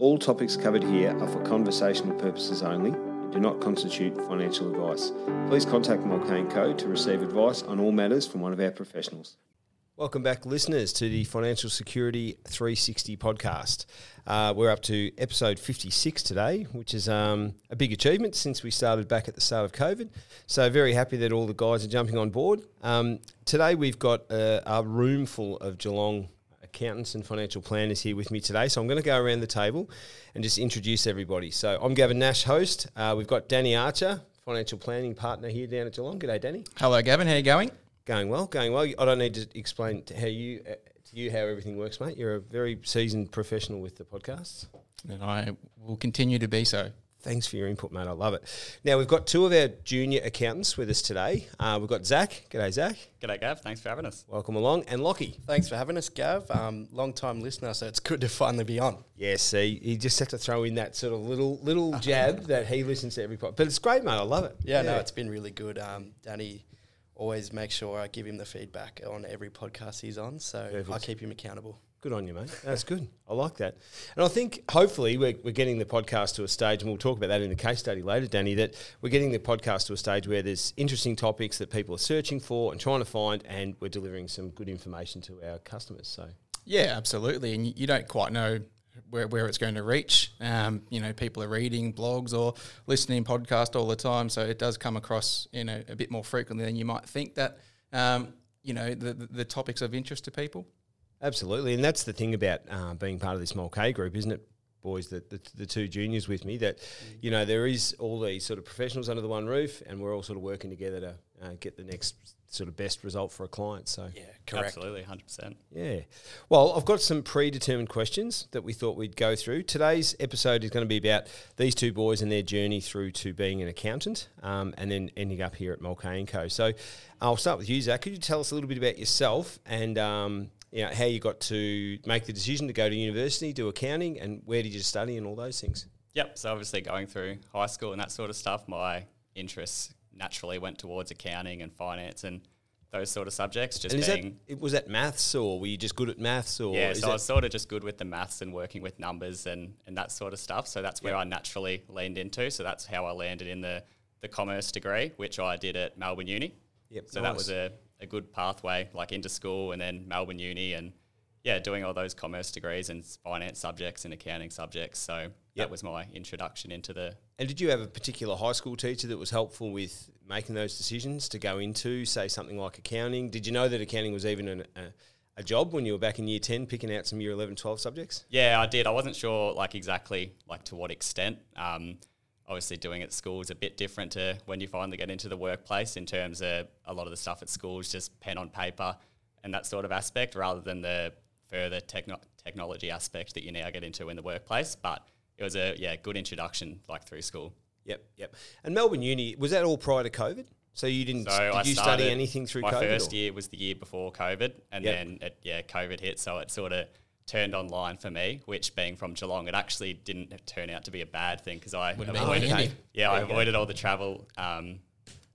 All topics covered here are for conversational purposes only and do not constitute financial advice. Please contact Mulcahy Co to receive advice on all matters from one of our professionals. Welcome back, listeners, to the Financial Security 360 podcast. Uh, we're up to episode 56 today, which is um, a big achievement since we started back at the start of COVID. So, very happy that all the guys are jumping on board. Um, today, we've got a, a room full of Geelong accountants and financial planners here with me today. So, I'm going to go around the table and just introduce everybody. So, I'm Gavin Nash, host. Uh, we've got Danny Archer, financial planning partner here down at Geelong. G'day, Danny. Hello, Gavin. How you going? Going well, going well. I don't need to explain to how you uh, to you how everything works, mate. You're a very seasoned professional with the podcasts. And I will continue to be so. Thanks for your input, mate. I love it. Now we've got two of our junior accountants with us today. Uh, we've got Zach. G'day, Zach. G'day, Gav. Thanks for having us. Welcome along, and Lochie. Thanks for having us, Gav. Um, long time listener, so it's good to finally be on. Yeah, see, he just had to throw in that sort of little little jab that he listens to every pod, but it's great, mate. I love it. Yeah, no, it's been really good. Um, Danny always makes sure I give him the feedback on every podcast he's on, so Perfect. I keep him accountable. Good on you, mate. That's good. I like that. And I think hopefully we're, we're getting the podcast to a stage, and we'll talk about that in the case study later, Danny, that we're getting the podcast to a stage where there's interesting topics that people are searching for and trying to find, and we're delivering some good information to our customers. So, Yeah, absolutely. And you, don't quite know where, where it's going to reach. Um, you know, people are reading blogs or listening podcast all the time, so it does come across you know a bit more frequently than you might think that um, you know the the topics of interest to people. Absolutely. And that's the thing about uh, being part of this k group, isn't it? Boys, the, the, the two juniors with me, that, you know, there is all these sort of professionals under the one roof, and we're all sort of working together to uh, get the next sort of best result for a client. So, Yeah, correct. Absolutely, 100%. Yeah. Well, I've got some predetermined questions that we thought we'd go through. Today's episode is going to be about these two boys and their journey through to being an accountant um, and then ending up here at Mulcahy & Co. So I'll start with you, Zach. Could you tell us a little bit about yourself and um, you know, how you got to make the decision to go to university, do accounting, and where did you study and all those things? Yep, so obviously going through high school and that sort of stuff, my interests naturally went towards accounting and finance and those sort of subjects. Just And is being, that, was that maths or were you just good at maths or yeah, so I was sort of just good with the maths and working with numbers and, and that sort of stuff. So that's where I naturally leaned into. So that's how I landed in the, the commerce degree, which I did at Melbourne Uni. Yep, So nice. that was a, a good pathway, like into school and then Melbourne Uni and yeah, doing all those commerce degrees and finance subjects and accounting subjects. So Yep. that was my introduction into the And did you have a particular high school teacher that was helpful with making those decisions to go into, say, something like accounting? Did you know that accounting was even an, a, a job when you were back in year 10 picking out some year 11, 12 subjects? Yeah, I did. I wasn't sure like exactly like to what extent. Um, obviously, doing it at school is a bit different to when you finally get into the workplace. In terms of a lot of the stuff at school is just pen on paper and that sort of aspect, rather than the further techno- technology aspect that you now get into in the workplace. But it was a yeah good introduction like through school. Yep, yep. And Melbourne Uni, was that all prior to COVID? So you didn't, So did I you study anything through my COVID? first or- year was the year before COVID, and Yep. then it, yeah, COVID hit, so it sort of turned online for me. Which, being from Geelong, it actually didn't turn out to be a bad thing because I Wouldn't have avoided, been yeah, I There you go. avoided all the travel. Um,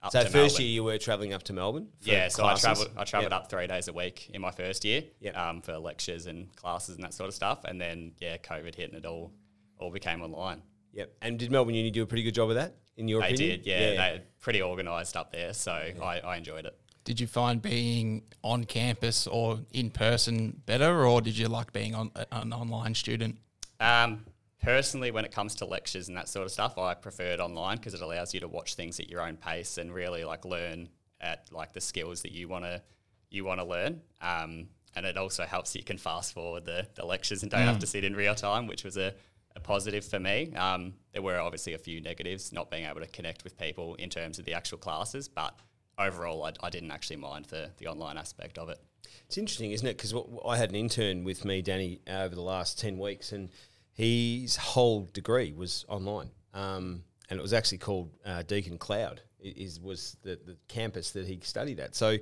up So first Melbourne. year you were travelling up to Melbourne? Yeah, so classes? I travelled. I travelled Yep. up three days a week in my first year Yep. um, for lectures and classes and that sort of stuff. And then yeah, COVID hit and it all all became online. Yep. And did Melbourne Uni do a pretty good job of that, in your They opinion? did, yeah, They're pretty organised up there, so I, I enjoyed it. Did you find being on campus or in person better, or did you like being on an online student? Um, personally, when it comes to lectures and that sort of stuff, I prefer it online because it allows you to watch things at your own pace and really like learn at like the skills that you want to you want to learn. Um, and it also helps that you can fast forward the, the lectures and don't have to sit in real time, which was a, a positive for me. Um, there were obviously a few negatives, not being able to connect with people in terms of the actual classes, but overall, I, I didn't actually mind the, the online aspect of it. It's interesting, isn't it? Because I had an intern with me, Danny, uh, over the last 10 weeks, and his whole degree was online. Um, and it was actually called uh, Deakin Cloud, is, was the, the campus that he studied at. So,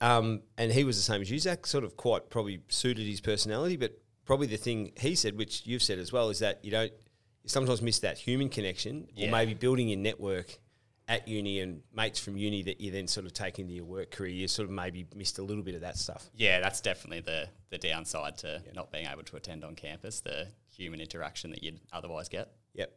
um, and he was the same as you, Zach, sort of quite probably suited his personality, but probably the thing he said, which you've said as well, is that you don't, you sometimes miss that human connection or maybe building your network at uni and mates from uni that you then sort of take into your work career, you sort of maybe missed a little bit of that stuff. Yeah, that's definitely the the downside to not being able to attend on campus. The human interaction that you'd otherwise get. Yep.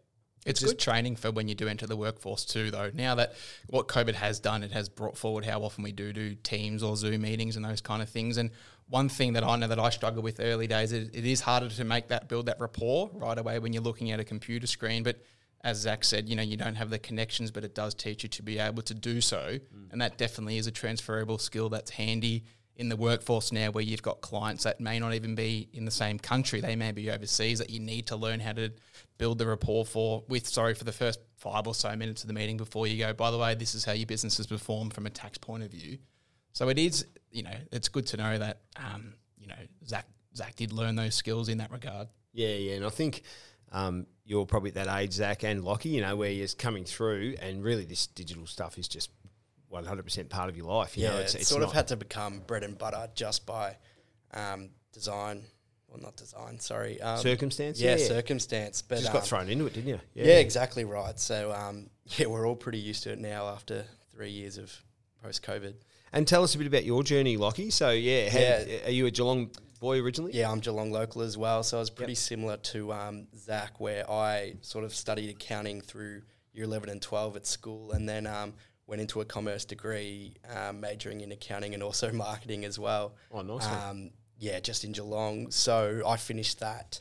It's just training for when you do enter the workforce too, though. Now that what COVID has done, it has brought forward how often we do do Teams or Zoom meetings and those kind of things. And one thing that I know that I struggle with early days, it, it is harder to make that build that rapport right away when you're looking at a computer screen. But as Zach said, you know, you don't have the connections, but it does teach you to be able to do so. Mm. And that definitely is a transferable skill that's handy in the workforce now where you've got clients that may not even be in the same country. They may be overseas that you need to learn how to build the rapport for with, sorry, for the first five or so minutes of the meeting before you go, by the way, this is how your business is performed from a tax point of view. So it is, you know, it's good to know that, um, you know, Zach, Zach did learn those skills in that regard. Yeah, yeah. And I think um, you're probably at that age, Zach and Lochie, you know, where you're coming through and really this digital stuff is just 100% part of your life. You yeah, know, it's, it's sort of had to become bread and butter just by um, design. Well, not design, sorry. Um, circumstance? Yeah, yeah, circumstance. But Just got um, thrown into it, didn't you? Yeah, yeah exactly right. So, um, yeah, we're all pretty used to it now after three years of post COVID. And tell us a bit about your journey, Lochie. So, yeah, yeah. are you a Geelong boy originally? Yeah, I'm Geelong local as well. So I was pretty yep. similar to um, Zach, where I sort of studied accounting through year 11 and 12 at school and then um, went into a commerce degree, um, majoring in accounting and also marketing as well. Oh, nice. Um, yeah, just in Geelong. So I finished that.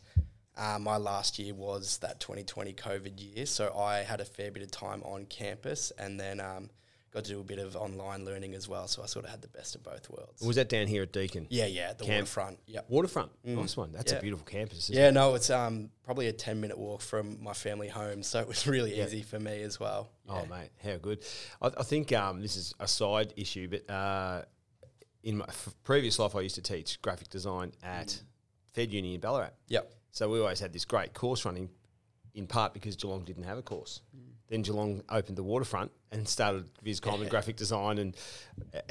Uh, my last year was that 2020 COVID year. So I had a fair bit of time on campus and then um, got to do a bit of online learning as well. So I sort of had the best of both worlds. Was that down here at Deakin? Yeah, yeah, the Camp waterfront. Yeah, waterfront. Mm. Nice one. That's a beautiful campus. yeah, it? no, it's um probably a ten minute walk from my family home, so it was really easy for me as well. Oh mate, how good! I, I think um, this is a side issue, but uh, in my f- previous life, I used to teach graphic design at mm. Fed Uni in Ballarat. Yep. So we always had this great course running, in part because Geelong didn't have a course. Mm. Then Geelong opened the waterfront and started Viscom yeah. and graphic design and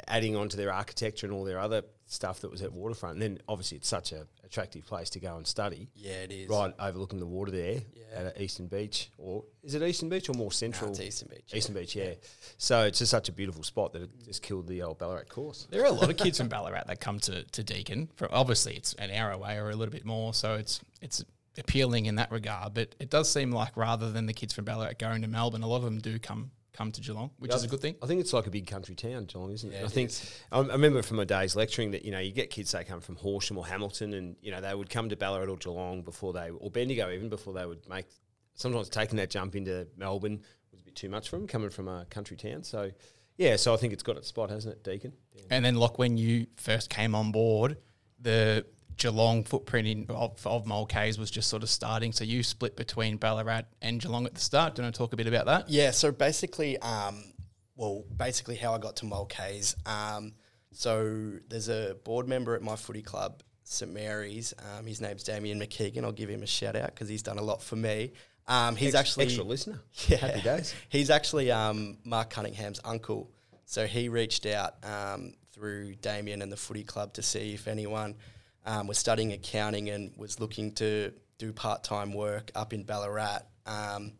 adding on to their architecture and all their other stuff that was at waterfront. And then obviously it's such a attractive place to go and study. Yeah, it is. Right overlooking the water there yeah. at Eastern Beach. Or is it Eastern Beach or more central? No, it's Eastern Beach. Eastern yeah. Beach, yeah. So it's just such a beautiful spot that it just killed the old Ballarat course. There are a lot of kids from Ballarat that come to, to Deakin. For obviously it's an hour away or a little bit more, so it's it's appealing in that regard. But it does seem like rather than the kids from Ballarat going to Melbourne, a lot of them do come come to Geelong, which yeah, is a good thing. I think it's like a big country town, Geelong, isn't it? Yeah, I think I, I remember from my days lecturing that you know you get kids they come from Horsham or Hamilton, and you know they would come to Ballarat or Geelong before they or Bendigo even before they would make. Sometimes taking that jump into Melbourne was a bit too much for them, coming from a country town. So yeah, so I think it's got its spot, hasn't it, Deakin? Yeah. And then, like when you first came on board, the Geelong footprint in, of, of Mulcahy's was just sort of starting. So you split between Ballarat and Geelong at the start. Do you want to talk a bit about that? Yeah. So basically, um, well, basically how I got to Mulcahy's. Um, so there's a board member at my footy club, St Mary's. Um, his name's Damien McKeegan. I'll give him a shout out because he's done a lot for me. Um, he's extra, actually extra listener. Yeah, happy days. He's actually um, Mark Cunningham's uncle. So he reached out um, through Damien and the footy club to see if anyone um, was studying accounting and was looking to do part time work up in Ballarat. Um,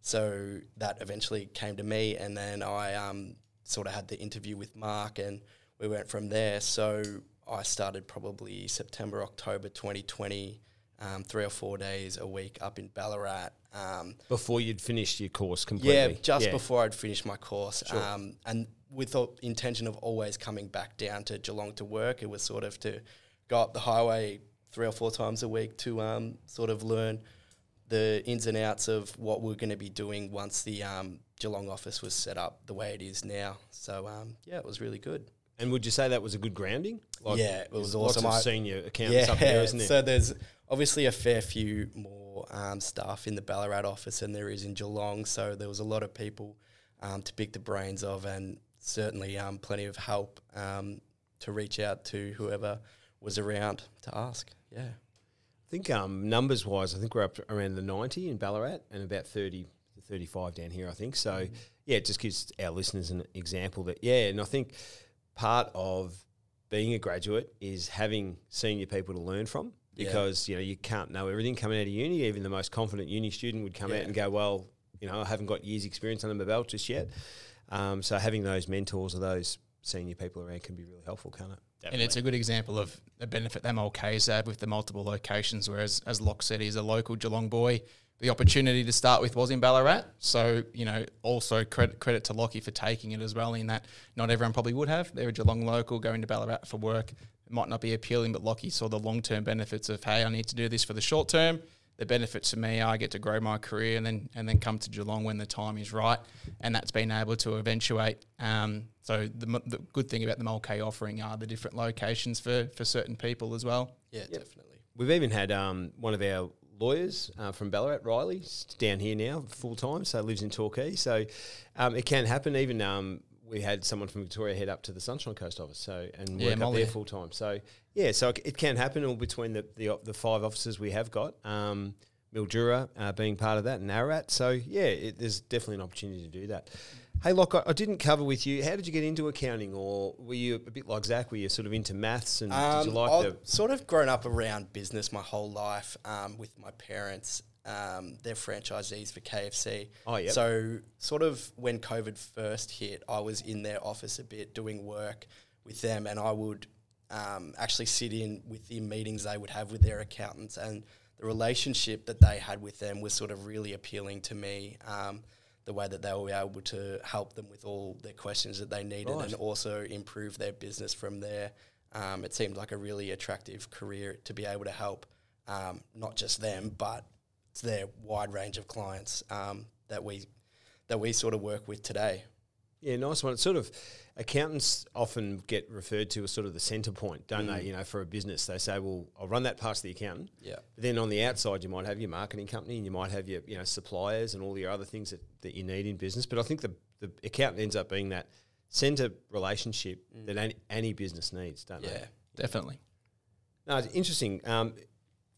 so that eventually came to me, and then I um, sort of had the interview with Mark, and we went from there. So I started probably September, October 2020, um, three or four days a week up in Ballarat. Um, before you'd finished your course completely? Yeah, just yeah. before I'd finished my course. Sure. Um, and with the intention of always coming back down to Geelong to work, it was sort of to go up the highway three or four times a week to um, sort of learn the ins and outs of what we're going to be doing once the um, Geelong office was set up the way it is now. So um, yeah, it was really good. And would you say that was a good grounding? Like yeah, it was awesome. Lots of senior accountants yeah, up there, isn't there? So there's obviously a fair few more um, staff in the Ballarat office than there is in Geelong. So there was a lot of people um, to pick the brains of, and certainly um, plenty of help um, to reach out to whoever was around to ask. Yeah. I think um, numbers wise, I think we're up around the 90 in Ballarat and about 30 to 35 down here, I think. So, mm. yeah, it just gives our listeners an example that, yeah, and I think part of being a graduate is having senior people to learn from because, yeah. you know, you can't know everything coming out of uni. Even the most confident uni student would come yeah. out and go, well, you know, I haven't got years' experience under my belt just yet. Um, so having those mentors or those senior people around can be really helpful, can't it? And it's a good example of the benefit that MLK's had with the multiple locations, whereas, as Locke said, he's a local Geelong boy. The opportunity to start with was in Ballarat. So, you know, also credit credit to Lochie for taking it as well, in that not everyone probably would have. They're a Geelong local going to Ballarat for work. It might not be appealing, but Lochie saw the long term benefits of, hey, I need to do this for the short term the benefits to me, I get to grow my career and then and then come to Geelong when the time is right, and that's been able to eventuate. Um, so the, the good thing about the Mulcahy offering are the different locations for for certain people as well. Yeah, yep. definitely. We've even had um, one of our lawyers uh, from Ballarat, Riley, down here now full time, so lives in Torquay. So um, it can happen. Even um, we had someone from Victoria head up to the Sunshine Coast office, so and yeah, work Molly. up there full time. So yeah, so it can happen all between the, the, the five offices we have got. Um, Mildura uh, being part of that and Ararat. So yeah, it, there's definitely an opportunity to do that. Hey, Locke, I, I, didn't cover with you. How did you get into accounting, or were you a bit like Zach? Were you sort of into maths and um, did you like I've the sort of grown up around business my whole life um, with my parents. Um, they're franchisees for KFC. Oh yeah. So sort of when COVID first hit, I was in their office a bit doing work with them, and I would um, actually sit in with the meetings they would have with their accountants and the relationship that they had with them was sort of really appealing to me. Um, the way that they were able to help them with all their questions that they needed right. and also improve their business from there. Um, it seemed like a really attractive career to be able to help um, not just them, but their wide range of clients um, that we that we sort of work with today. Yeah, nice one. It's sort of accountants often get referred to as sort of the centre point, don't mm. they? You know, for a business, they say, "Well, I'll run that past the accountant." Yeah. But then on the outside, you might have your marketing company, and you might have your you know suppliers and all your other things that, that you need in business. But I think the the accountant ends up being that centre relationship mm. that any, any business needs, don't yeah, they? Yeah, definitely. No, it's interesting. Um,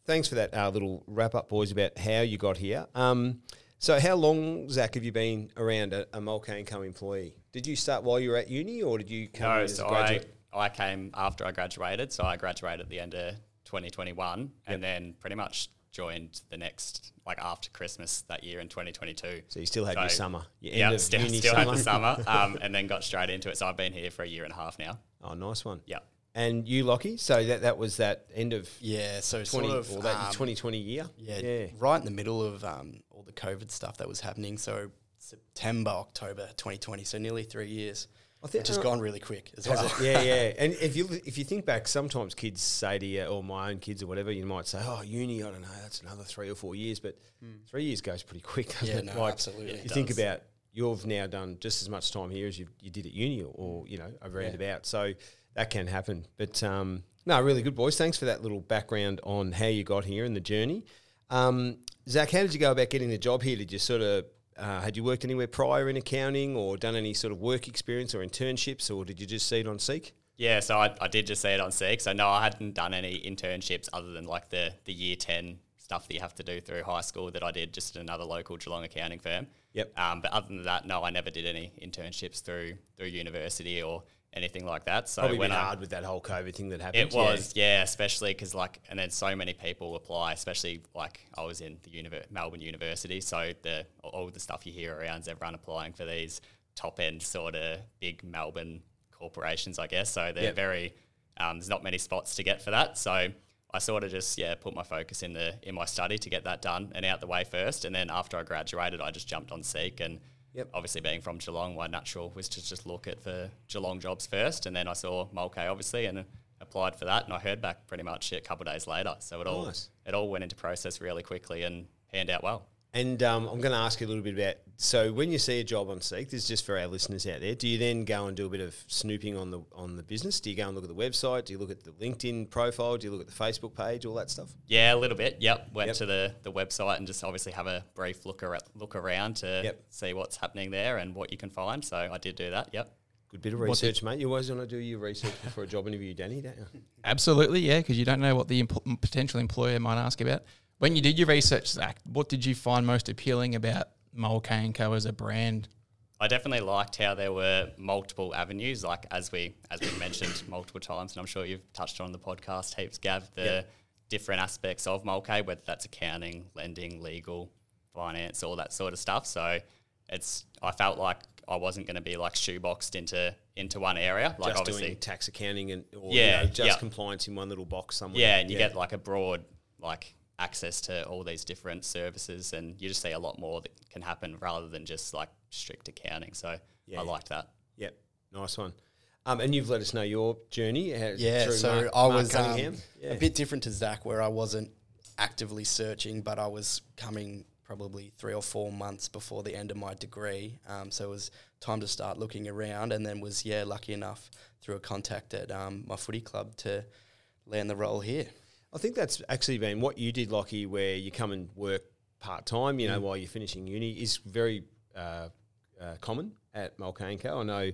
thanks for that uh, little wrap up, boys, about how you got here. Um, so, how long, Zach, have you been around a, a Mulcahy Co employee? Did you start while you were at uni, or did you come no, as so a graduate? I, I came after I graduated. So I graduated at the end of 2021, yep. and then pretty much joined the next like after Christmas that year in 2022. So you still had so your summer, your yeah, still, still summer. had the summer, um, and then got straight into it. So I've been here for a year and a half now. Oh, nice one. Yeah. And you, Lochie, so that, that was that end of yeah, so 20, sort of or that um, 2020 year, yeah, yeah, right in the middle of um, all the COVID stuff that was happening. So September, October 2020, so nearly three years. I think it's just gone really quick as well. yeah, yeah. And if you if you think back, sometimes kids say to you, or my own kids or whatever, you might say, "Oh, uni, I don't know, that's another three or four years." But mm. three years goes pretty quick, doesn't yeah, it? No, like, absolutely. You think does. about you've now done just as much time here as you, you did at uni, or, or you know, around yeah. about. So that can happen. But um, no, really good, boys. Thanks for that little background on how you got here and the journey. Um, Zach, how did you go about getting the job here? Did you sort of uh, had you worked anywhere prior in accounting or done any sort of work experience or internships, or did you just see it on Seek? Yeah, so I, I did just see it on Seek. So no, I hadn't done any internships other than like the the year ten stuff that you have to do through high school that I did just at another local Geelong accounting firm. Yep. Um, but other than that, no, I never did any internships through through university or anything like that. So Probably when been I, hard with that whole COVID thing that happened. It was, yeah, yeah especially because like, and then so many people apply, especially like I was in the Univer- Melbourne University, so the all the stuff you hear around is everyone applying for these top end sort of big Melbourne corporations, I guess. So they're yep. very um, there's not many spots to get for that. So I sort of just yeah put my focus in the in my study to get that done and out the way first, and then after I graduated, I just jumped on Seek and Yep. Obviously, being from Geelong, my natural was to just look at for Geelong jobs first, and then I saw Mulcahy obviously, and applied for that, and I heard back pretty much a couple of days later. So it all it all went into process really quickly and panned out well. And um, I'm going to ask you a little bit about so when you see a job on Seek, this is just for our listeners out there. Do you then go and do a bit of snooping on the on the business? Do you go and look at the website? Do you look at the LinkedIn profile? Do you look at the Facebook page? All that stuff? Yeah, a little bit. Yep, went yep. to the, the website and just obviously have a brief look ar- look around to yep. see what's happening there and what you can find. So I did do that. Yep. Good bit of research, mate. You always want to do your research before a job interview, Danny, don't you? Absolutely, yeah, because you don't know what the imp- potential employer might ask about. When you did your research, Zach, what did you find most appealing about Mulcahy & Co as a brand? I definitely liked how there were multiple avenues, like as we as we mentioned multiple times, and I'm sure you've touched on the podcast heaps, Gav, the yep. different aspects of Mulcahy, whether that's accounting, lending, legal, finance, all that sort of stuff. So it's I felt like I wasn't going to be like shoeboxed into into one area. Like just obviously, doing tax accounting and or Yeah, you know, just yeah. compliance in one little box somewhere. yeah, and you get like a broad like access to all these different services, and you just see a lot more that can happen rather than just like strict accounting. So Yeah. I liked that. Yep, nice one. Um, and you've let us know your journey. how- Yeah, so Mark- I Mark was um, yeah. a bit different to Zach, where I wasn't actively searching, but I was coming probably three or four months before the end of my degree. Um, so it was time to start looking around, and then was yeah lucky enough through a contact at um, my footy club to land the role here. I think that's actually been what you did, Lochie, where you come and work part time, Mm. you know, while you're finishing uni, is very uh, uh, common at Mulcahy Co. I know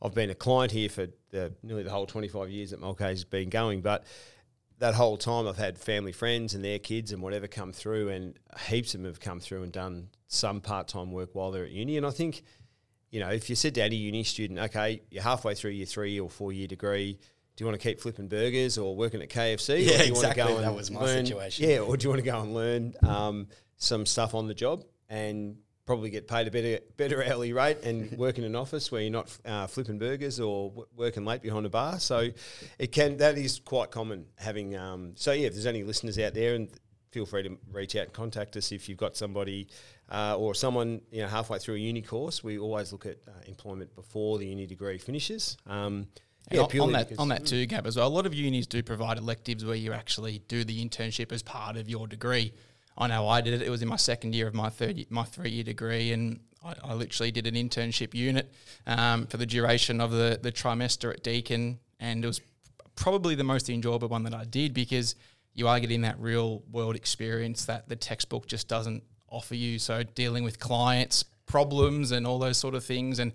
I've been a client here for the, nearly the whole 25 years that Mulcahy's been going, but that whole time I've had family friends and their kids and whatever come through, and heaps of them have come through and done some part time work while they're at uni. And I think, you know, if you said to any uni student, okay, you're halfway through your three or four year degree, do you want to keep flipping burgers or working at KFC? or Yeah, do you want to exactly. That was my learn- situation. Yeah, or do you want to go and learn um, some stuff on the job and probably get paid a better better hourly rate and work in an office where you're not uh, flipping burgers or w- working late behind a bar? So it can that is quite common having. Um, so yeah, if there's any listeners out there and feel free to reach out and contact us if you've got somebody uh, or someone you know halfway through a uni course. We always look at uh, employment before the uni degree finishes. Um, And on, on that on that too, Gav, as well. A lot of unis do provide electives where you actually do the internship as part of your degree. I know I did it. It was in my second year of my third my three year degree, and I, I literally did an internship unit um, for the duration of the the trimester at Deakin, and it was probably the most enjoyable one that I did because you are getting that real world experience that the textbook just doesn't offer you. So dealing with clients, problems, and all those sort of things, and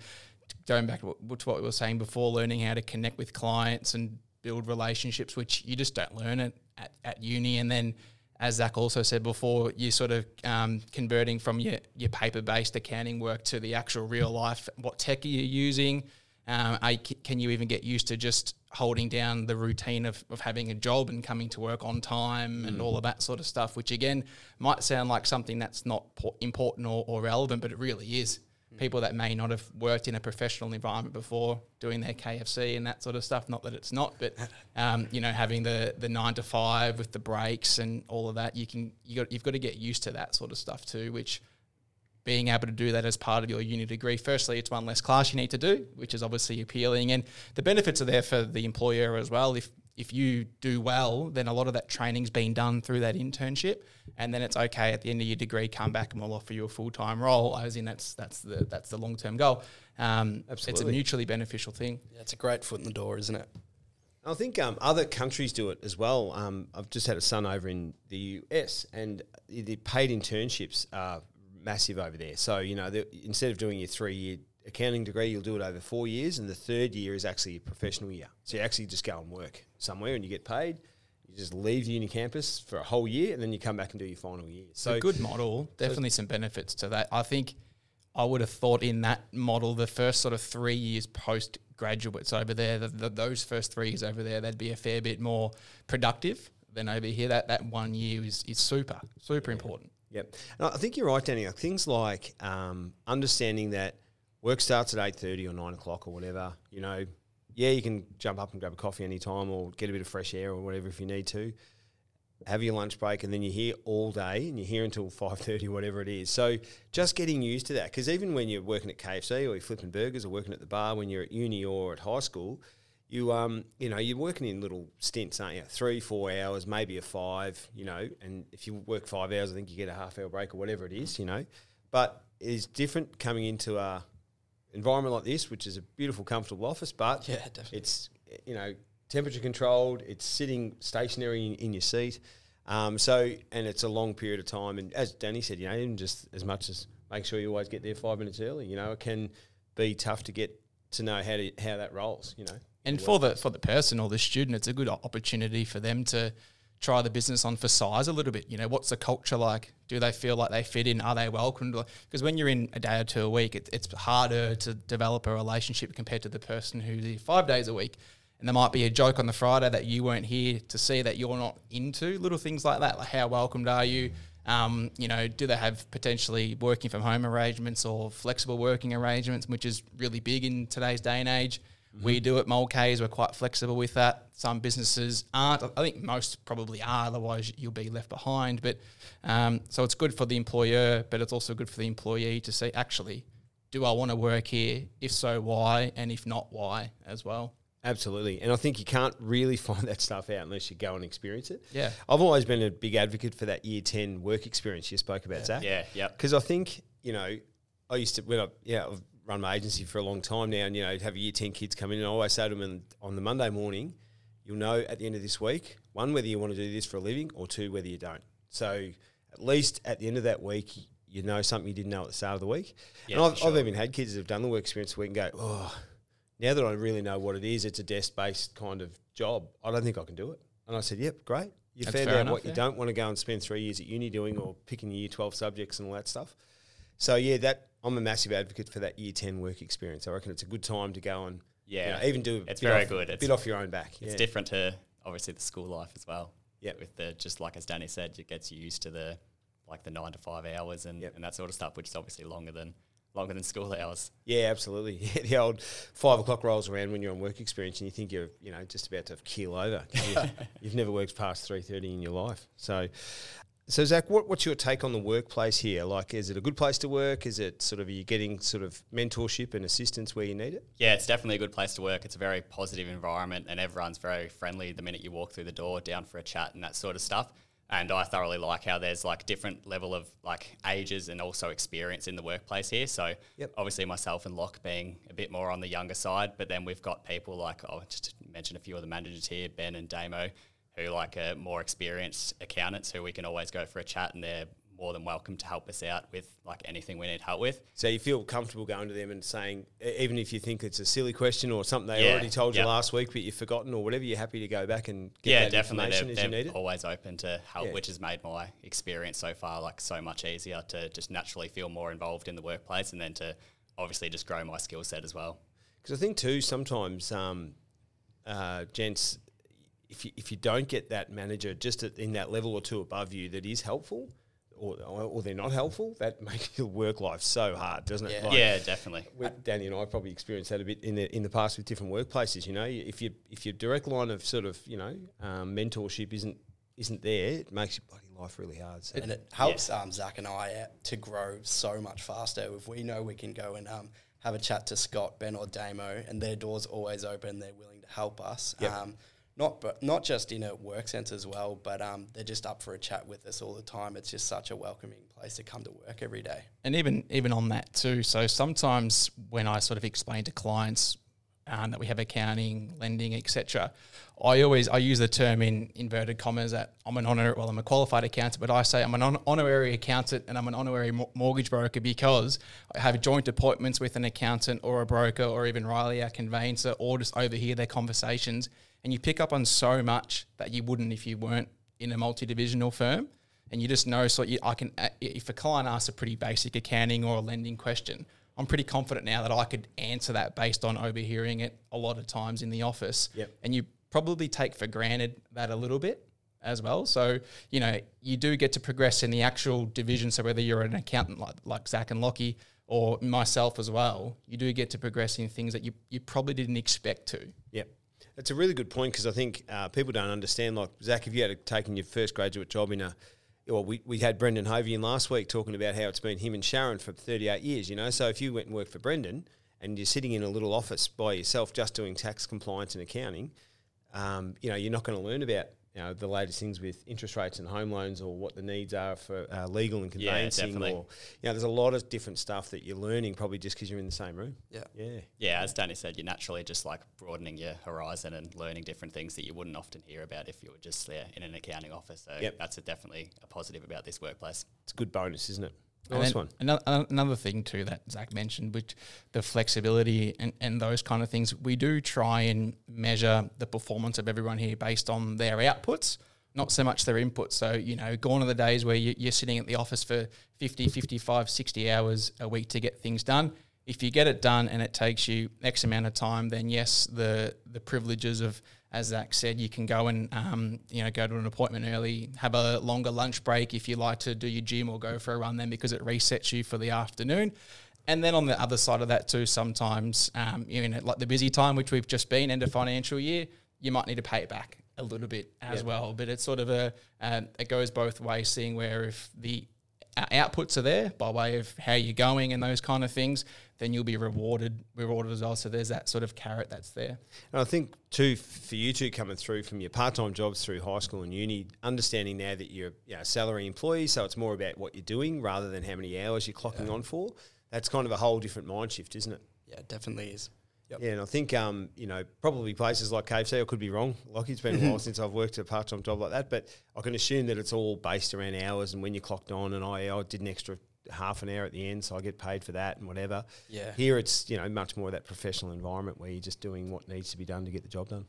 going back to what, we were saying before, learning how to connect with clients and build relationships, which you just don't learn it at, at uni. And then, as Zach also said before, you're sort of um, converting from your, your paper based accounting work to the actual real life. What tech are you using? Um, you- can you even get used to just holding down the routine of, of having a job and coming to work on time and all of that sort of stuff, which again might sound like something that's not important or, or relevant, but it really is people that may not have worked in a professional environment before doing their KFC and that sort of stuff. Not that it's not, but um, you know, having the the nine to five with the breaks and all of that, you can you got you've got to get used to that sort of stuff too. Which being able to do that as part of your uni degree, firstly, it's one less class you need to do, which is obviously appealing, and the benefits are there for the employer as well. If if you do well, then a lot of that training's been done through that internship, and then it's okay at the end of your degree, come back and we'll offer you a full time role. As in, that's that's the that's the long term goal. Um, It's a mutually beneficial thing. Yeah, it's a great foot in the door, isn't it? I think um, other countries do it as well. Um, I've just had a son over in the US, and the paid internships are massive over there. So you know, the, instead of doing your three-year accounting degree, you'll do it over four years, and the third year is actually a professional year. So you actually just go and work somewhere, and you get paid. You just leave the uni campus for a whole year, and then you come back and do your final year. So So a good model. Definitely some benefits to that. I think I would have thought in that model, the first sort of three years post graduates over there, the, the, those first three years over there, they'd be a fair bit more productive than over here. That that one year is is super super important. Yep, and I think you're right, Danny. Things like um, understanding that work starts at eight thirty or nine o'clock or whatever. You know, yeah, you can jump up and grab a coffee anytime or get a bit of fresh air or whatever if you need to. Have your lunch break and then you're here all day and you're here until five thirty, whatever it is. So just getting used to that because even when you're working at KFC or you're flipping burgers or working at the bar when you're at uni or at high school, you um you know you're working in little stints, aren't you? Three, four hours, maybe a five, you know. And if you work five hours, I think you get a half hour break or whatever it is, you know. But it's different coming into a environment like this, which is a beautiful, comfortable office, but Yeah, definitely. it's you know temperature controlled. It's sitting stationary in, in your seat. Um, so and it's a long period of time. And as Danny said, you know, even just as much as make sure you always get there five minutes early. You know, it can be tough to get to know how to how that rolls. You know, And for the for the person or the student, it's a good opportunity for them to try the business on for size a little bit. You know, what's the culture like? Do they feel like they fit in? Are they welcomed? Because when you're in a day or two a week, it, it's harder to develop a relationship compared to the person who's here five days a week. And there might be a joke on the Friday that you weren't here to see that you're not into. Little things like that, like how welcomed are you? Um, you know, do they have potentially working from home arrangements or flexible working arrangements, which is really big in today's day and age? Mm-hmm. We do at Mulcahy's, we're quite flexible with that. Some businesses aren't. I think most probably are, otherwise you'll be left behind. But um, so it's good for the employer, but it's also good for the employee to see actually, do I want to work here? If so, why? And if not, why as well? Absolutely. And I think you can't really find that stuff out unless you go and experience it. Yeah. I've always been a big advocate for that year 10 work experience you spoke about, yeah. Zach. Yeah, yeah. Because I think, you know, I used to, when I, yeah, I've run my agency for a long time now and, you know, have a year 10 kids come in and I always say to them on the Monday morning, you'll know at the end of this week, one, whether you want to do this for a living or two, whether you don't. So at least at the end of that week, you know something you didn't know at the start of the week. Yeah, and I've, sure. I've even had kids that have done the work experience week and go, oh, now that I really know what it is, it's a desk based kind of job. I don't think I can do it. And I said, yep, great. You That's found out enough, what yeah. you don't want to go and spend three years at uni doing or picking your year 12 subjects and all that stuff. So, yeah, that I'm a massive advocate for that year 10 work experience. I reckon it's a good time to go and yeah, you know, even do it's very off, good. It's a bit off your own back. It's yeah. different to obviously the school life as well. Yeah, with the just like as Danny said, it gets you used to the like the nine to five hours and, yep. and that sort of stuff, which is obviously longer than longer than school hours. Yeah, absolutely. Yeah, the old five o'clock rolls around when you're on work experience, and you think you're you know just about to keel over. You've, you've never worked past three thirty in your life. So, so Zach, what, what's your take on the workplace here? Like, is it a good place to work? Is it sort of are you getting sort of mentorship and assistance where you need it? Yeah, it's definitely a good place to work. It's a very positive environment, and everyone's very friendly the minute you walk through the door, down for a chat and that sort of stuff and I thoroughly like how there's like different level of like ages and also experience in the workplace here. So yep. obviously myself and Locke being a bit more on the younger side, but then we've got people like I'll just mention a few of the managers here, Ben and Damo, who like are more experienced accountants who we can always go for a chat and they're more than welcome to help us out with like anything we need help with. So you feel comfortable going to them and saying, even if you think it's a silly question or something they yeah, already told yep. you last week but you've forgotten or whatever, you're happy to go back and get yeah, that definitely. information they're, as they're you need it. Always open to help, yeah. which has made my experience so far like so much easier to just naturally feel more involved in the workplace and then to obviously just grow my skill set as well. Because I think too sometimes, um, uh, gents, if you, if you don't get that manager just at, in that level or two above you that is helpful or, or they're not helpful, that makes your work life so hard, doesn't it? Yeah, like yeah definitely. Danny and I probably experienced that a bit in the in the past with different workplaces. You know, if you if your direct line of sort of you know um, mentorship isn't isn't there, it makes your bloody life really hard. So. And it helps yeah. um, Zach and I to grow so much faster. If we know we can go and um, have a chat to Scott, Ben, or Damo, and their doors always open, they're willing to help us. Yep. Not but not just in a work sense as well, but um, they're just up for a chat with us all the time. It's just such a welcoming place to come to work every day. And even even on that too. So sometimes when I sort of explain to clients um, that we have accounting, lending, etc., I always I use the term in inverted commas that I'm an honor well I'm a qualified accountant, but I say I'm an on, honorary accountant and I'm an honorary mo- mortgage broker because I have joint appointments with an accountant or a broker or even Riley, our conveyancer, or just overhear their conversations and you pick up on so much that you wouldn't if you weren't in a multi-divisional firm and you just know so you, I can if a client asks a pretty basic accounting or a lending question I'm pretty confident now that I could answer that based on overhearing it a lot of times in the office yep. and you probably take for granted that a little bit as well so you know you do get to progress in the actual division so whether you're an accountant like, like Zach and Lochie or myself as well you do get to progress in things that you, you probably didn't expect to yep it's a really good point because I think uh, people don't understand. Like Zach, if you had taken your first graduate job in a, well, we, we had Brendan Hovey in last week talking about how it's been him and Sharon for 38 years. You know, so if you went and worked for Brendan and you're sitting in a little office by yourself just doing tax compliance and accounting, um, you know, you're not going to learn about you know the latest things with interest rates and home loans or what the needs are for uh, legal and conveyancing yeah, or you know there's a lot of different stuff that you're learning probably just because you're in the same room. Yeah. Yeah. Yeah as danny said you're naturally just like broadening your horizon and learning different things that you wouldn't often hear about if you were just there in an accounting office. So yep. that's a definitely a positive about this workplace. It's a good bonus isn't it Nice one. Another, another thing too that Zach mentioned, which the flexibility and, and those kind of things, we do try and measure the performance of everyone here based on their outputs, not so much their inputs. So, you know, gone are the days where you, you're sitting at the office for 50, 55, 60 hours a week to get things done. If you get it done and it takes you X amount of time, then yes, the the privileges of as Zach said, you can go and um, you know go to an appointment early, have a longer lunch break if you like to do your gym or go for a run then because it resets you for the afternoon. And then on the other side of that too, sometimes um, you know like the busy time which we've just been end of financial year, you might need to pay it back a little bit as well. But it's sort of a um, it goes both ways, seeing where if the outputs are there by way of how you're going and those kind of things, then you'll be rewarded rewarded as well. So there's that sort of carrot that's there. And I think too for you two coming through from your part time jobs through high school and uni, understanding now that you're you know, a salary employee, so it's more about what you're doing rather than how many hours you're clocking yeah. on for. That's kind of a whole different mind shift, isn't it? Yeah, it definitely is. Yep. Yeah, and I think um, you know probably places like KFC. I could be wrong. Like it's been a while since I've worked a part time job like that, but I can assume that it's all based around hours and when you clocked on. And I, I did an extra half an hour at the end, so I get paid for that and whatever. Yeah. Here it's you know much more of that professional environment where you're just doing what needs to be done to get the job done.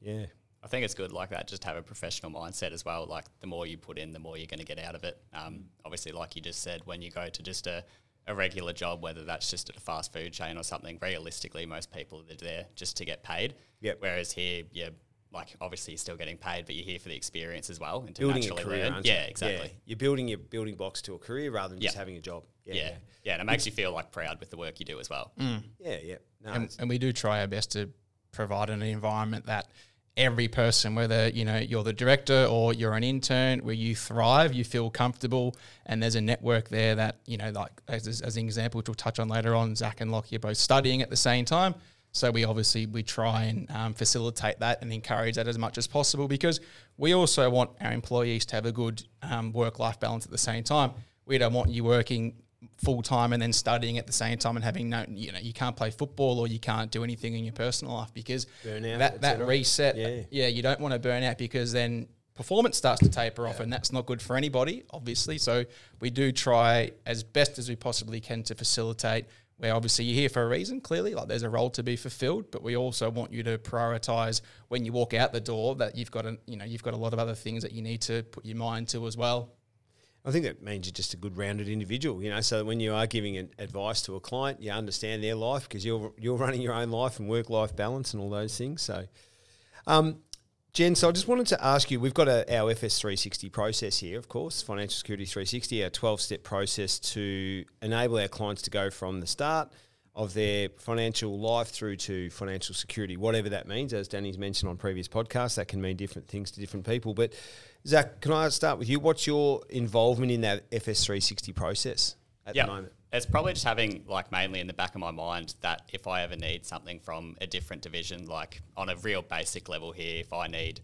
Yeah. I think it's good like that. Just have a professional mindset as well. Like the more you put in, the more you're going to get out of it. Um, obviously, like you just said, when you go to just a a regular job, whether that's just at a fast food chain or something, realistically, most people are there just to get paid. Yep. Whereas here, yeah, like obviously you're still getting paid, but you're here for the experience as well and to building naturally a career, learn. Yeah, exactly. Yeah. You're building your building blocks to a career rather than yep. just having a job. Yeah, yeah, yeah. and it makes you feel like proud with the work you do as well. Mm. Yeah, yeah. No, and, and we do try our best to provide an environment that every person, whether you know you're the director or you're an intern, where you thrive, you feel comfortable, and there's a network there that you know, like as, as an example, which we'll touch on later on. Zach and Lochie are both studying at the same time, so we obviously we try and um, facilitate that and encourage that as much as possible because we also want our employees to have a good um, work life balance at the same time. We don't want you working full time and then studying at the same time and having no, you know, you can't play football or you can't do anything in your personal life because Burnout, that that reset, yeah. yeah, you don't want to burn out because then performance starts to taper yeah. off and that's not good for anybody, obviously. So we do try as best as we possibly can to facilitate. Where obviously you're here for a reason, clearly, like there's a role to be fulfilled, but we also want you to prioritize when you walk out the door that you've got a, you know, you've got a lot of other things that you need to put your mind to as well. I think that means you're just a good rounded individual, you know. So when you are giving advice to a client, you understand their life because you're you're running your own life and work life balance and all those things. So, um, Jen, so I just wanted to ask you, we've got a, our FS 360 process here, of course, Financial Security 360, our 12 step process to enable our clients to go from the start of their financial life through to financial security, whatever that means. As Danny's mentioned on previous podcasts, that can mean different things to different people. But Zach, can I start with you? What's your involvement in that FS360 process at yep. the moment? It's probably just having like mainly in the back of my mind that if I ever need something from a different division, like on a real basic level here, if I need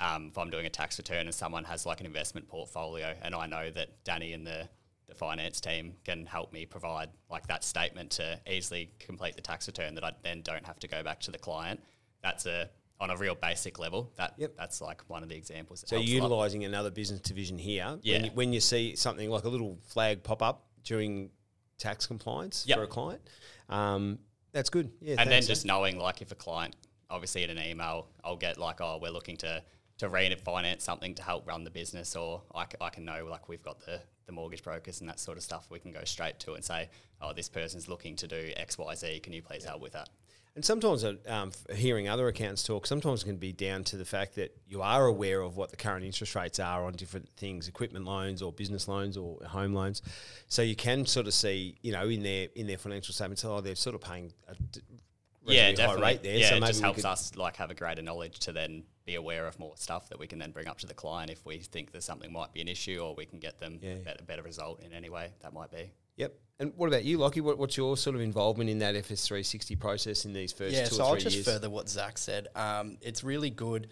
um, if I'm doing a tax return and someone has like an investment portfolio and I know that Danny and the the finance team can help me provide like that statement to easily complete the tax return that I then don't have to go back to the client. That's a on a real basic level. That yep. that's like one of the examples. So utilising another business division here. Yeah. When you, when you, see something like a little flag pop up during tax compliance yep. for a client, um, that's good. Yeah. And then just knowing like if a client, obviously in an email, I'll get like, oh, we're looking to to refinance something to help run the business, or I, c- I can know like we've got the the mortgage brokers and that sort of stuff. We can go straight to and say, oh, this person's looking to do X, Y, Z. Can you please help with that? And sometimes uh, um, hearing other accounts talk, sometimes it can be down to the fact that you are aware of what the current interest rates are on different things, equipment loans or business loans or home loans. So you can sort of see, you know, in their in their financial statements, oh, they're sort of paying a d- yeah, definitely. rate there. Yeah, so it just helps us like have a greater knowledge to then be aware of more stuff that we can then bring up to the client if we think that something might be an issue or we can get them yeah. a better result in any way that might be. Yep. And what about you, Lochie? What, what's your sort of involvement in that FS360 process in these first yeah, two so I'll just further what Zach said. Um, it's really good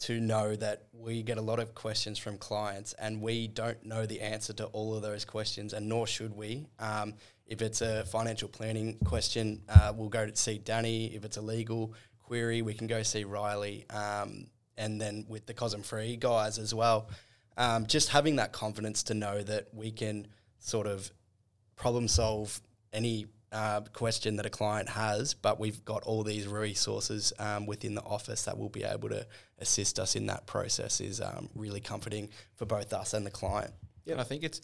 to know that we get a lot of questions from clients and we don't know the answer to all of those questions, and nor should we. Um, if it's a financial planning question, uh, we'll go to see Danny. If it's a legal query, we can go see Riley. Um, and then with the COSM Free guys as well. Um, just having that confidence to know that we can sort of problem solve any uh, question that a client has, but we've got all these resources um, within the office that will be able to assist us in that process is um, really comforting for both us and the client. Yeah, and I think it's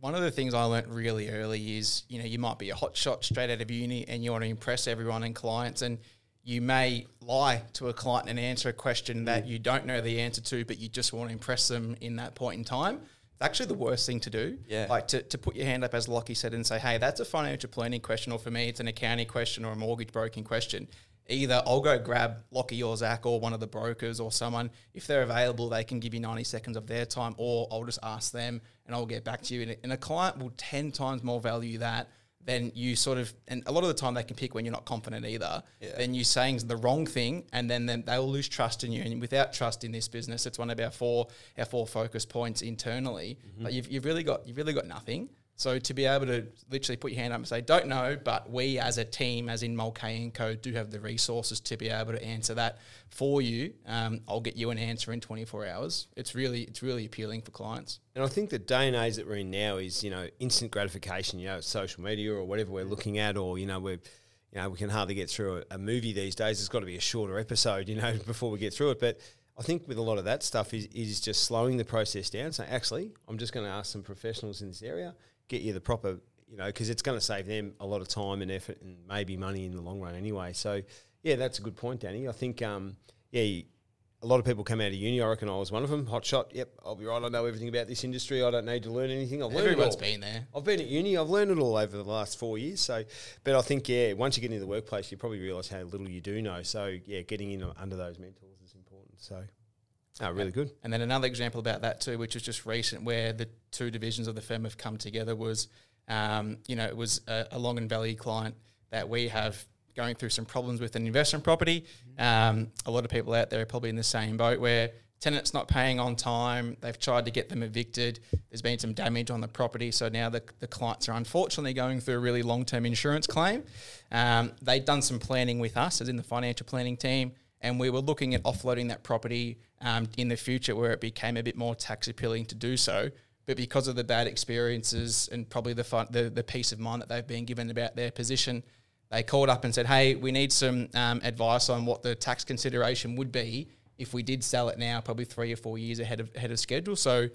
one of the things I learned really early is you know you might be a hot shot straight out of uni and you want to impress everyone and clients and you may lie to a client and answer a question that you don't know the answer to, but you just want to impress them in that point in time. Actually the worst thing to do. Yeah. Like to, to put your hand up, as Lochie said, and say, hey, that's a financial planning question, or for me, it's an accounting question or a mortgage broking question. Either I'll go grab Lochie or Zach or one of the brokers or someone. If they're available, they can give you 90 seconds of their time, or I'll just ask them and I'll get back to you. And, and a client will 10 times more value that then you sort of, and a lot of the time they can pick when you're not confident either. Yeah. Then you saying the wrong thing, and then, then they will lose trust in you. And without trust in this business, it's one of our four our four focus points internally. Mm-hmm. But you've, you've really got you've really got nothing. So to be able to literally put your hand up and say, "Don't know," but we as a team, as in Mulcahy and Co, do have the resources to be able to answer that for you. Um, I'll get you an answer in 24 hours. It's really it's really appealing for clients. And I think the day and age that we're in now is, you know, instant gratification, you know, social media or whatever we're looking at, or, you know, we're, you know, we can hardly get through a, a movie these days. It's got to be a shorter episode, you know, before we get through it. But I think with a lot of that stuff is, is just slowing the process down. So actually, I'm just going to ask some professionals in this area, get you the proper, you know, because it's going to save them a lot of time and effort and maybe money in the long run anyway. So yeah, that's a good point, Danny. I think, um, yeah, you, a lot of people come out of uni. I reckon I was one of them. Hot shot. Yep, I'll be right. I know everything about this industry. I don't need to learn anything. I've learned it Everyone's all. been there. I've been at uni. I've learned it all over the last four years. So, but I think yeah, once you get into the workplace, you probably realise how little you do know. So yeah, getting in under those mentors is important. So, oh, really good. And then another example about that too, which was just recent, where the two divisions of the firm have come together, was um, you know it was a, a Long and Valley client that we have going through some problems with an investment property. Um, a lot of people out there are probably in the same boat where tenants not paying on time. They've tried to get them evicted. There's been some damage on the property, so now the, the clients are unfortunately going through a really long term insurance claim. Um, they'd done some planning with us, as in the financial planning team, and we were looking at offloading that property um, in the future where it became a bit more tax appealing to do so. But because of the bad experiences and probably the, fun, the the peace of mind that they've been given about their position, they called up and said, "Hey, we need some um, advice on what the tax consideration would be if we did sell it now, probably three or four years ahead of ahead of schedule." So,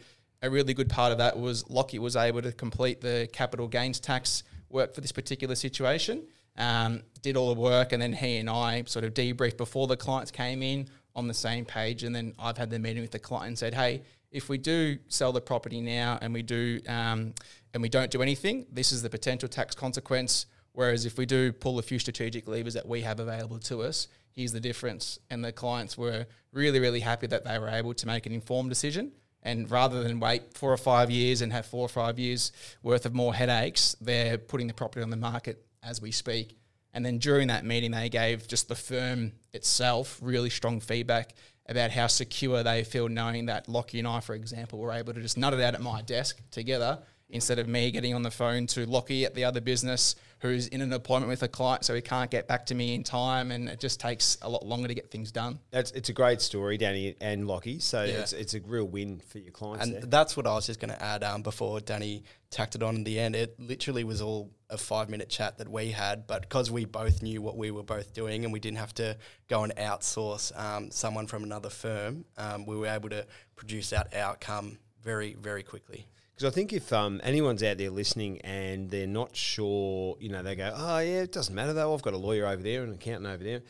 a really good part of that was Lochie was able to complete the capital gains tax work for this particular situation. Um, did all the work, and then he and I sort of debriefed before the clients came in on the same page. And then I've had the meeting with the client and said, "Hey, if we do sell the property now and we do um, and we don't do anything, this is the potential tax consequence." Whereas if we do pull a few strategic levers that we have available to us, here's the difference. And the clients were really, really happy that they were able to make an informed decision. And rather than wait four or five years and have four or five years worth of more headaches, they're putting the property on the market as we speak. And then during that meeting, they gave just the firm itself really strong feedback about how secure they feel knowing that Lochie and I, for example, were able to just nut it out at my desk together instead of me getting on the phone to Lochie at the other business who's in an appointment with a client so he can't get back to me in time and it just takes a lot longer to get things done. That's it's a great story, Danny and Lochie. So Yeah. it's it's a real win for your clients. And there. that's what I was just going to add um, before Danny tacked it on in the end. It literally was all a five minute chat that we had, but because we both knew what we were both doing and we didn't have to go and outsource um, someone from another firm, um, we were able to produce that outcome very, very quickly. Because I think if um, anyone's out there listening and they're not sure, you know, they go, oh, yeah, it doesn't matter though. I've got a lawyer over there and an accountant over there.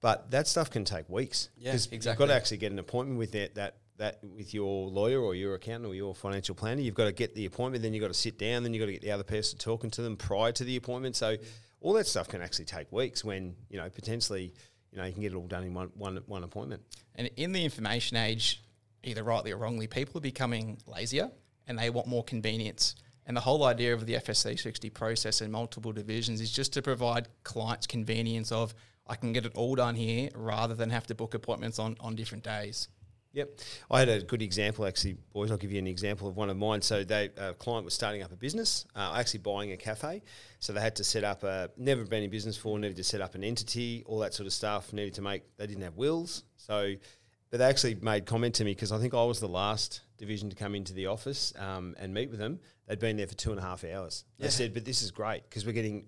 But that stuff can take weeks. Yeah, 'Cause You've got to actually get an appointment with that, that, that with your lawyer or your accountant or your financial planner. You've got to get the appointment, then you've got to sit down, then you've got to get the other person talking to them prior to the appointment. So all that stuff can actually take weeks when, you know, potentially, you know, you can get it all done in one, one, one appointment. And in the information age, either rightly or wrongly, people are becoming lazier and they want more convenience. And the whole idea of the FS360 process and multiple divisions is just to provide clients convenience of I can get it all done here rather than have to book appointments on, on different days. Yep. I had a good example, actually, boys. I'll give you an example of one of mine. So, they, a client was starting up a business, uh, actually buying a cafe. So, they had to set up a, never been in business before, needed to set up an entity, all that sort of stuff, needed to make, they didn't have wills. So, but they actually made comment to me because I think I was the last division to come into the office um, and meet with them. They'd been there for two and a half hours. They Yeah. said, but this is great because we're getting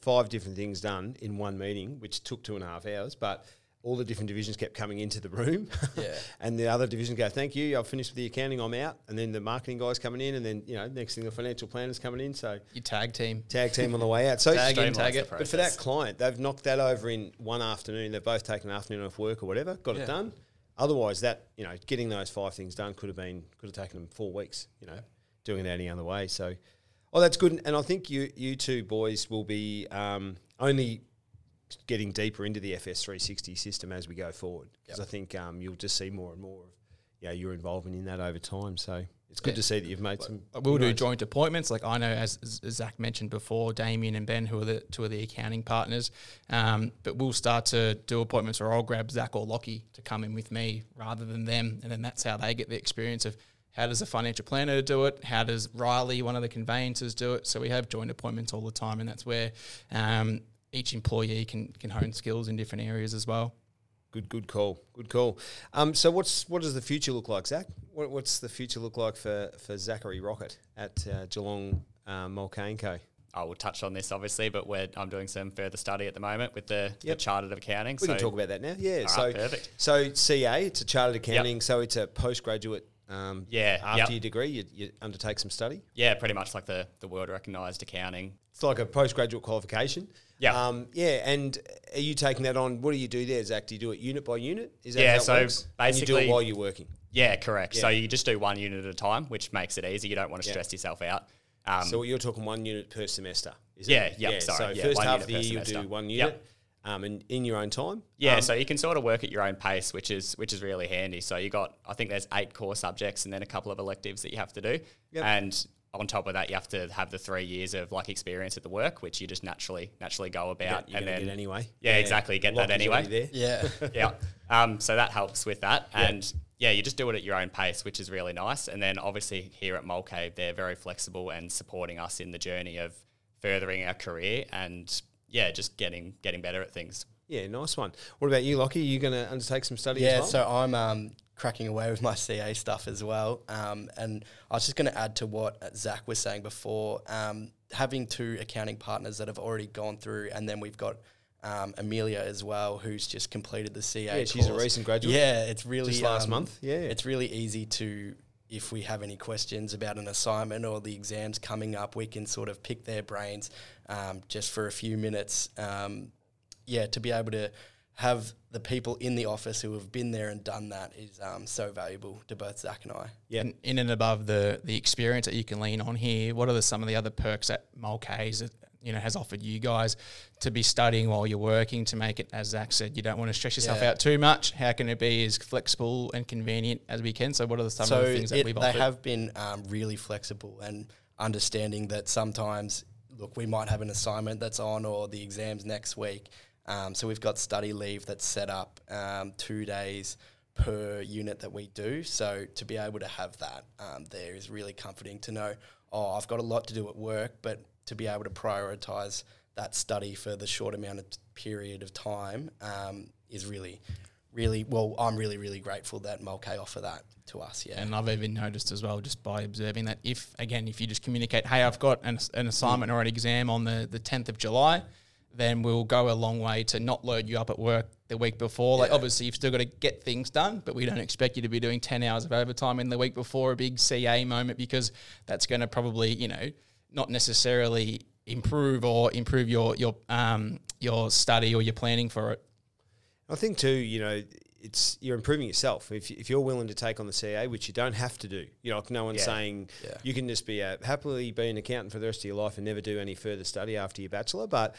five different things done in one meeting, which took two and a half hours. But all the different divisions kept coming into the room. Yeah. and the other divisions go, thank you, I've finished with the accounting, I'm out. And then the marketing guys coming in, and then, you know, next thing the financial planners coming in. So Your tag team. tag team on the way out. So Tag in, tag it. but for that client, they've knocked that over in one afternoon. They've both taken an afternoon off work or whatever, got Yeah. it done. Otherwise, that you know, getting those five things done could have been could have taken them four weeks. You know, doing it any other way. So, oh, that's good. And I think you you two boys will be um, only getting deeper into the FS three sixty system as we go forward because I think um, you'll just see more and more of yeah your involvement in that over time. So it's good Yeah. to see that you've made some. We'll do joint appointments. Like I know, as, as Zach mentioned before, Damien and Ben, who are the two of the accounting partners. Um, but we'll start to do appointments, or I'll grab Zach or Lochie to come in with me rather than them, and then that's how they get the experience of how does a financial planner do it, how does Riley, one of the conveyancers, do it. So we have joint appointments all the time, and that's where um, each employee can can hone skills in different areas as well. Good, good call. Good call. Um, so, what's what does the future look like, Zach? What, what's the future look like for, for Zachary Rocket at uh, Geelong um, Mulcahy Co? I will touch on this obviously, but we're, I'm doing some further study at the moment with the, Yep. the chartered accounting. We can talk about that now. Yeah. All so, right, perfect. so CA, it's a chartered accounting. So it's a postgraduate. Um, Yeah, After yep. your degree, you, you undertake some study. Yeah, pretty much like the, the world recognised accounting. It's like a postgraduate qualification. Yeah. Um, yeah. And are you taking that on? What do you do there, Zach? Do you do it unit by unit? Is that Yeah, so works? And you do it basically- while you're working. Yeah, correct. So you just do one unit at a time, which makes it easy. You don't want to Yeah. stress yourself out. Um, So you're talking one unit per semester, is Yeah, it? yep, yeah. sorry, So yeah, first half of the year you'll do one Yep. Unit, um, and in your own time. Yeah, Um, so you can sort of work at your own pace, which is which is really handy. So you got I think there's eight core subjects and then a couple of electives that you have to do. Yep. And on top of that, you have to have the three years of like experience at the work, which you just naturally naturally go about. you're and then get anyway. Yeah, exactly, get that Lock is anyway. there. Yeah. yeah. Um, so that helps with that. And yeah, you just do it at your own pace, which is really nice. And then obviously here at Mulcahy, they're very flexible and supporting us in the journey of furthering our career and yeah, just getting getting better at things. Yeah, nice one. What about you, Lochie? Are you going to undertake some study Yeah, as well? so I'm um, cracking away with my CA stuff as well. Um, and I was just going to add to what Zach was saying before. Um, having two accounting partners that have already gone through, and then we've got um, Amelia as well, who's just completed the CA. Yeah, she's a recent graduate. Yeah, it's really Just last um, month, yeah. it's really easy to. If we have any questions about an assignment or the exams coming up, we can sort of pick their brains um, just for a few minutes. Um, yeah, to be able to have the people in the office who have been there and done that is um, so valuable to both Zach and I. Yeah. In and above the the experience that you can lean on here, what are the, some of the other perks that Mulcahy's you know has offered you guys to be studying while you're working to make it, as Zach said, you don't want to stress yourself Yeah. out too much. How can it be as flexible and convenient as we can? So, what are the, some so of the things that we've they offered? have been um, really flexible and understanding that sometimes, look, we might have an assignment that's on or the exams next week. Um, so we've got study leave that's set up um, two days per unit that we do. So to be able to have that um, there is really comforting to know, oh, I've got a lot to do at work, but to be able to prioritize that study for the short amount of period of time um, is really, really, well, I'm really, really grateful that Mulcahy offer that to us. Yeah. And I've even noticed as well, just by observing that if, again, if you just communicate, hey, I've got an, an assignment or an exam on the, the 10th of July, then we'll go a long way to not load you up at work the week before. Like, obviously, you've still got to get things done, but we don't expect you to be doing 10 hours of overtime in the week before a big CA moment because that's going to probably, you know, not necessarily improve or improve your, your, um, your study or your planning for it. I think too, you know, it's you're improving yourself. If, if you're willing to take on the CA, which you don't have to do, you know, like no one's Yeah. saying Yeah. you can just be a, happily be an accountant for the rest of your life and never do any further study after your bachelor. But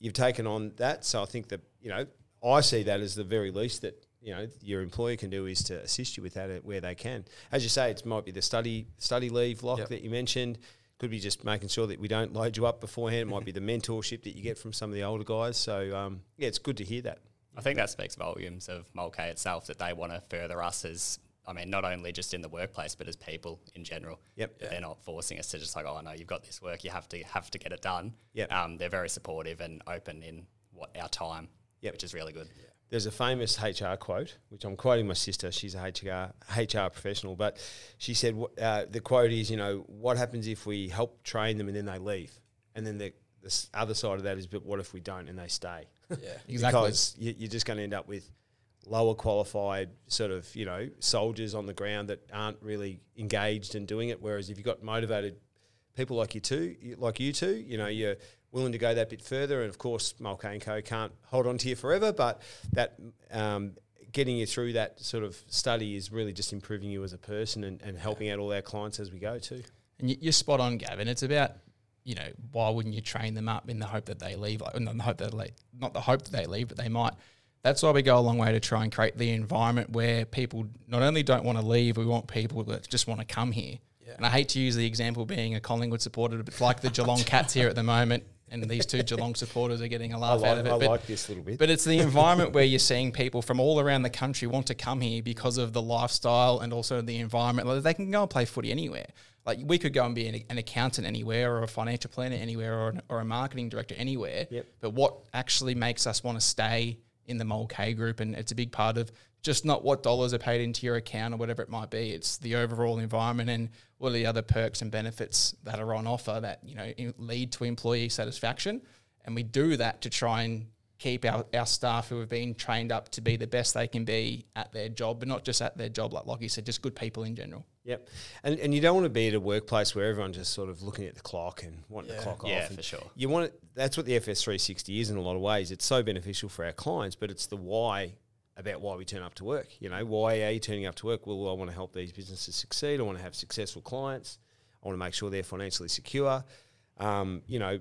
you've taken on that, so I think that you know, I see that as the very least that you know your employer can do is to assist you with that where they can. As you say, it might be the study study leave lock Yep. that you mentioned. Could be just making sure that we don't load you up beforehand. It might be the mentorship that you get from some of the older guys. So um, yeah, it's good to hear that. I think that speaks volumes of Mulcahy itself that they want to further us as, I mean, not only just in the workplace, but as people in general. Yep. That They're not forcing us to just like, oh no, you've got this work, you have to have to get it done. Yep. Um, they're very supportive and open in what our time, Yep. which is really good. There's a famous HR quote, which I'm quoting my sister. She's a HR HR professional, but she said uh, the quote is, you know, what happens if we help train them and then they leave, and then the, the other side of that is, but what if we don't and they stay? yeah. Exactly. because you, you're just going to end up with lower qualified sort of you know soldiers on the ground that aren't really engaged in doing it. Whereas if you've got motivated people like you two, like you two, you know, you're willing to go that bit further. And of course, Mulcahy and Co can't hold on to you forever, but that um, getting you through that sort of study is really just improving you as a person and, and helping out all our clients as we go too. And you're spot on, Gavin. It's about you know why wouldn't you train them up in the hope that they leave? Like, not the hope that they, not the hope that they leave, but they might. That's why we go a long way to try and create the environment where people not only don't want to leave, we want people that just want to come here. Yeah. And I hate to use the example being a Collingwood supporter, but it's like the Geelong Cats here at the moment and these two Geelong supporters are getting a laugh like, out of it. I but, like this little bit. But it's the environment where you're seeing people from all around the country want to come here because of the lifestyle and also the environment. Like they can go and play footy anywhere. Like we could go and be an, an accountant anywhere, or a financial planner anywhere, or, an, or a marketing director anywhere. Yep. But what actually makes us want to stay in the Mulcahy group, and it's a big part of just not what dollars are paid into your account or whatever it might be. It's the overall environment and are the other perks and benefits that are on offer that you know lead to employee satisfaction. And we do that to try and keep our, our staff who have been trained up to be the best they can be at their job, but not just at their job, like Lochie said, just good people in general. Yep. And, and you don't want to be at a workplace where everyone's just sort of looking at the clock and wanting yeah. to clock yeah, off. Yeah, for sure. You want it, that's what the FS 360 is in a lot of ways. It's so beneficial for our clients, but it's the why about why we turn up to work. You know, why are you turning up to work? Well, I want to help these businesses succeed. I want to have successful clients. I want to make sure they're financially secure. Um, you know,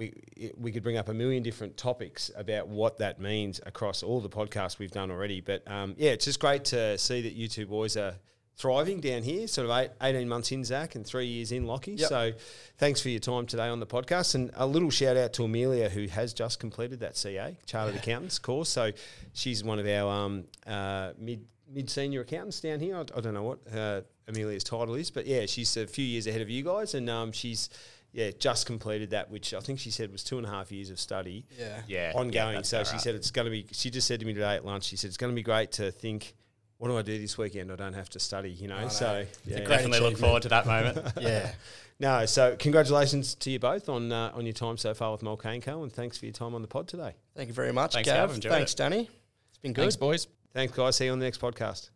we we could bring up a million different topics about what that means across all the podcasts we've done already. But um, yeah, it's just great to see that you two boys are thriving down here. Sort of eight, 18 months in, Zach, and three years in, Lochie. Yep. So thanks for your time today on the podcast. And a little shout out to Amelia, who has just completed that CA, Chartered yeah. Accountants course. So she's one of our um, uh, mid mid senior accountants down here. I, I don't know what uh, Amelia's title is, but yeah, she's a few years ahead of you guys, and um, she's yeah, just completed that, which I think she said was two and a half years of study. Yeah. Yeah. Ongoing. Yeah, so she right. said it's going to be, she just said to me today at lunch, she said it's going to be great to think, what do I do this weekend? I don't have to study, you know. No. So yeah. definitely look forward to that moment. yeah. No, so congratulations to you both on uh, on your time so far with Mulcahy Co. And thanks for your time on the pod today. Thank you very much, Thanks, Gav. Thanks, it. Danny. It's been good. Thanks, boys. Thanks, guys. See you on the next podcast.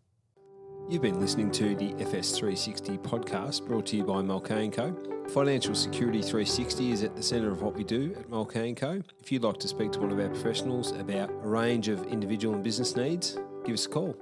You've been listening to the FS360 podcast brought to you by Mulcahy Co. Financial Security 360 is at the centre of what we do at Mulcahy Co. If you'd like to speak to one of our professionals about a range of individual and business needs, give us a call.